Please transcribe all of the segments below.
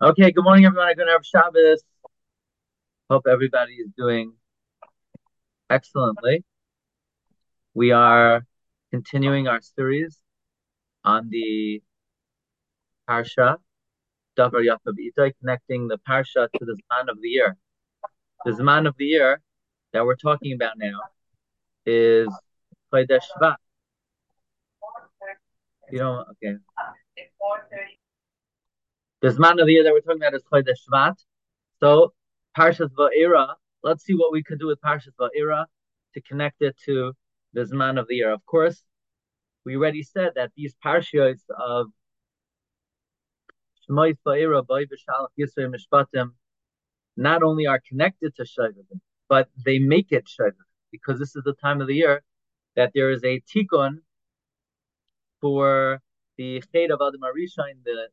Okay, good morning, everyone. Good have Shabbos. Hope everybody is doing excellently. We are continuing our series on the Parsha, Davar Yafeh B'ito connecting the Parsha to the Zman of the year. The Zman of the year that we're talking about now is Chodesh Shvat. You know, okay. The Zman of the year that we're talking about is Chodesh Shvat. So, Parshas Va'era, let's see what we could do with Parshas Va'era to connect it to the Zman of the year. Of course, we already said that these Parshas of Shmois Va'era, Boi B'Shalach Yisrael Mishpatim, not only are connected to Shovavim, but they make it Shovavim, because this is the time of the year that there is a tikkun for the Ched of Adam Arishain, the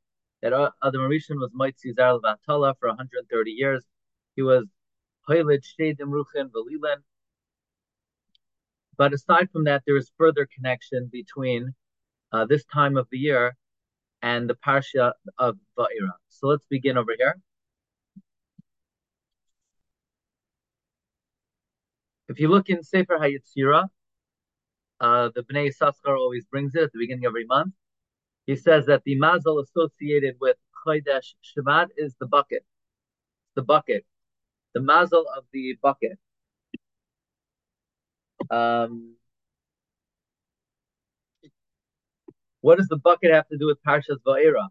that Adam Rishon was Moitzi Zar Vatala for 130 years. He was Hoylid Shedim Velilan. But aside from that, there is further connection between uh, this time of the year and the Parsha of Va'ira. So let's begin over here. If you look in Sefer Hayetzira, uh, the Bnei Yissaschar always brings it at the beginning of every month he says that the mazel associated with Chodesh Shvat is the bucket. The bucket. The mazel of the bucket. Um, what does the bucket have to do with Parshas Va'era?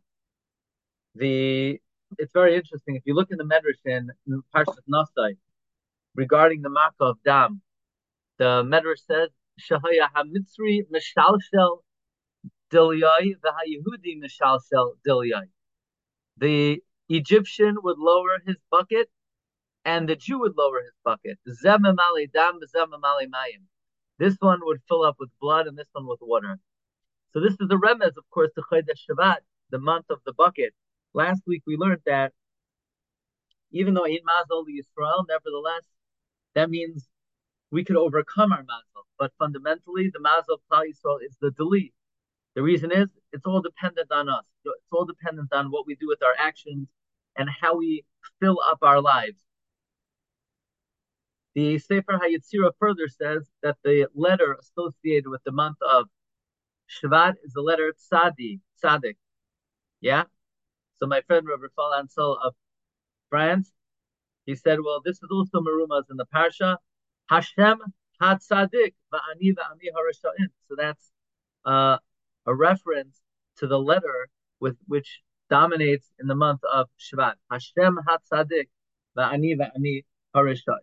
The it's very interesting. If you look in the Medrash in Parshas Nasai regarding the Makkah of Dam, the Medrash says Shahaya Hamitzri Mishalshel Dilyai, Yehudi Mishalshel Dilyai. The Egyptian would lower his bucket and the Jew would lower his bucket. Dam, mayim. This one would fill up with blood and this one with water. So this is the remez, of course, to Chodesh Shvat, the month of the bucket. Last week we learned that even though Ein Mazel Yisrael, nevertheless, that means we could overcome our Mazel. But fundamentally, the Mazel of Yisrael is the delete. The reason is it's all dependent on us. It's all dependent on what we do with our actions and how we fill up our lives. The Sefer Hayetzira further says that the letter associated with the month of Shvat is the letter Tzadi, Tzadik. Yeah? So my friend Rabbi Fall Ansel of France, he said, well, this is also Marumas in the Parsha. Hashem had HaTzadik Va'ani Va'ani Harasha'in. So that's uh, a reference to the letter with which dominates in the month of Shvat. Hashem Hatzadik Va'ani Va'ani Harishai.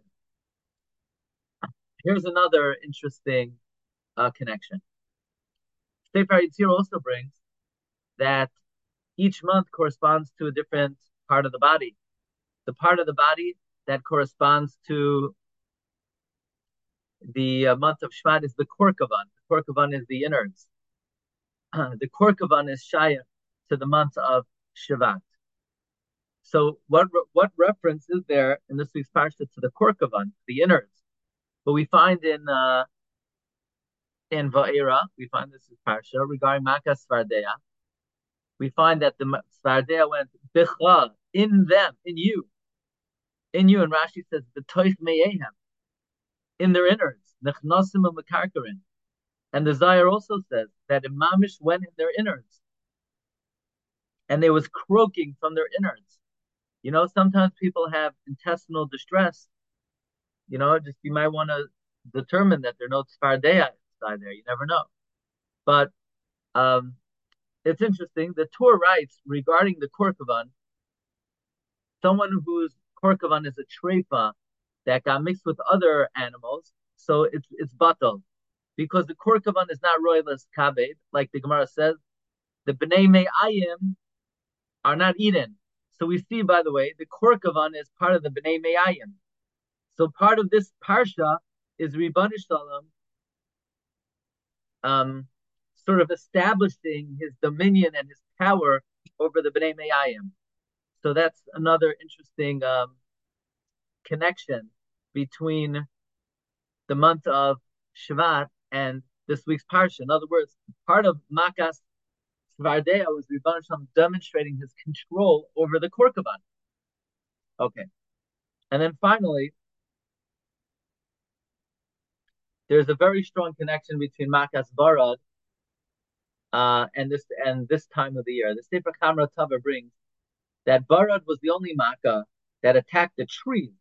Here's another interesting uh, connection. Sefer Yetzirah also brings that each month corresponds to a different part of the body. The part of the body that corresponds to the uh, month of Shvat is the Korkavan. The Korkavan is the innards. the Korkavan is Shaya to the month of Shvat. So what what reference is there in this week's parsha to the Korkavan, the innards? But we find in uh, in Va'era, we find this is parsha regarding Makas Tzfardeya. We find that the Tzfardeya went bichla in them, in you, in you. And Rashi says the toif meyehem, in their innards, nechnasim and and the Zayar also says that Imamish went in their innards. And they was croaking from their innards. You know, sometimes people have intestinal distress. You know, just you might want to determine that there are no tzfardeya inside there. You never know. But um, it's interesting. The Torah writes regarding the korkavan, someone whose korkavan is a trefa that got mixed with other animals, so it's it's batal because the korkavan is not royalist kabed, like the Gemara says. The bnei me'ayim are not eaten. So we see, by the way, the korkavan is part of the bnei me'ayim. So part of this parsha is Ribbon Shalom, um, sort of establishing his dominion and his power over the bnei me'ayim. So that's another interesting um, connection between the month of Shvat and this week's parsha. In other words, part of Makas Tzfardeya was Rebbe demonstrating his control over the Korkovan. Okay. And then finally, there's a very strong connection between Makas Barad uh, and this and this time of the year. The Sefer Chamra Tava brings that Barad was the only Makkah that attacked the trees.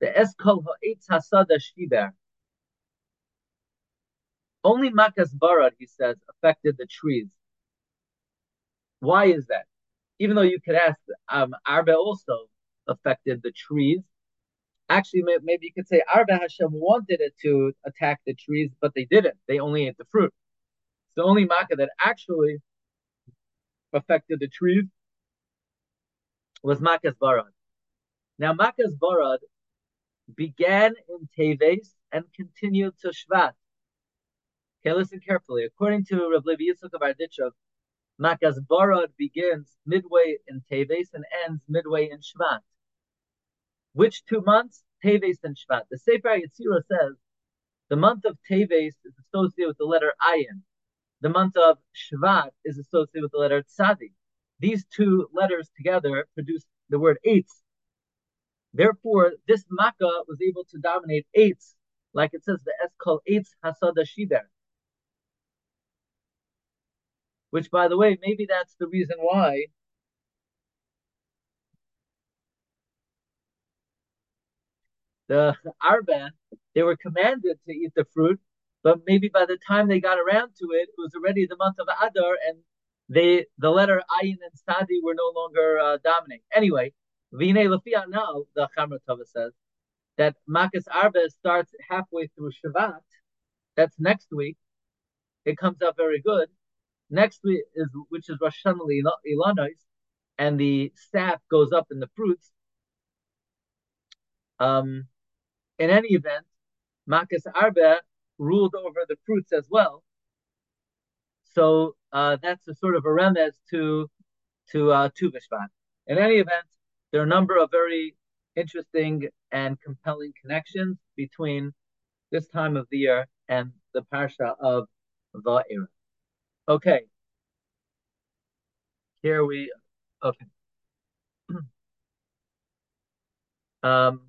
The Eskol Ha'etz Hasada Shiber. Only Makas Barad, he says, affected the trees. Why is that? Even though you could ask, um, Arba also affected the trees. Actually, maybe you could say Arba Hashem wanted it to attack the trees, but they didn't. They only ate the fruit. It's the only makkah that actually affected the trees was Makas Barad. Now, Makas Barad began in Teves and continued to Shvat. Okay, listen carefully. According to Rav Levi Yitzchak of Berditchov, Makas Barad begins midway in Teves and ends midway in Shvat. Which two months? Teves and Shvat. The Sefer Yetzirah says the month of Teves is associated with the letter Ayin. The month of Shvat is associated with the letter Tzadi. These two letters together produce the word eitz. Therefore, this Makkah was able to dominate eitz, like it says the Eskal eitz Hasada Shiber. Which, by the way, maybe that's the reason why the Arba, they were commanded to eat the fruit, but maybe by the time they got around to it, it was already the month of Adar, and they the letter Ayin and Sadi were no longer uh, dominating. Anyway, Vine Lafia now, the Chamra Tova says that Makas Arba starts halfway through Shvat. That's next week. It comes out very good. Next is which is Rosh Hashanah Ilanois, and the sap goes up in the fruits. Um, in any event, Makas Arba ruled over the fruits as well. So uh, that's a sort of a remez to to uh, Tu. In any event, there are a number of very interesting and compelling connections between this time of the year and the parsha of Va'era. Okay. Here we, okay. um,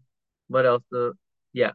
what else? The, yeah.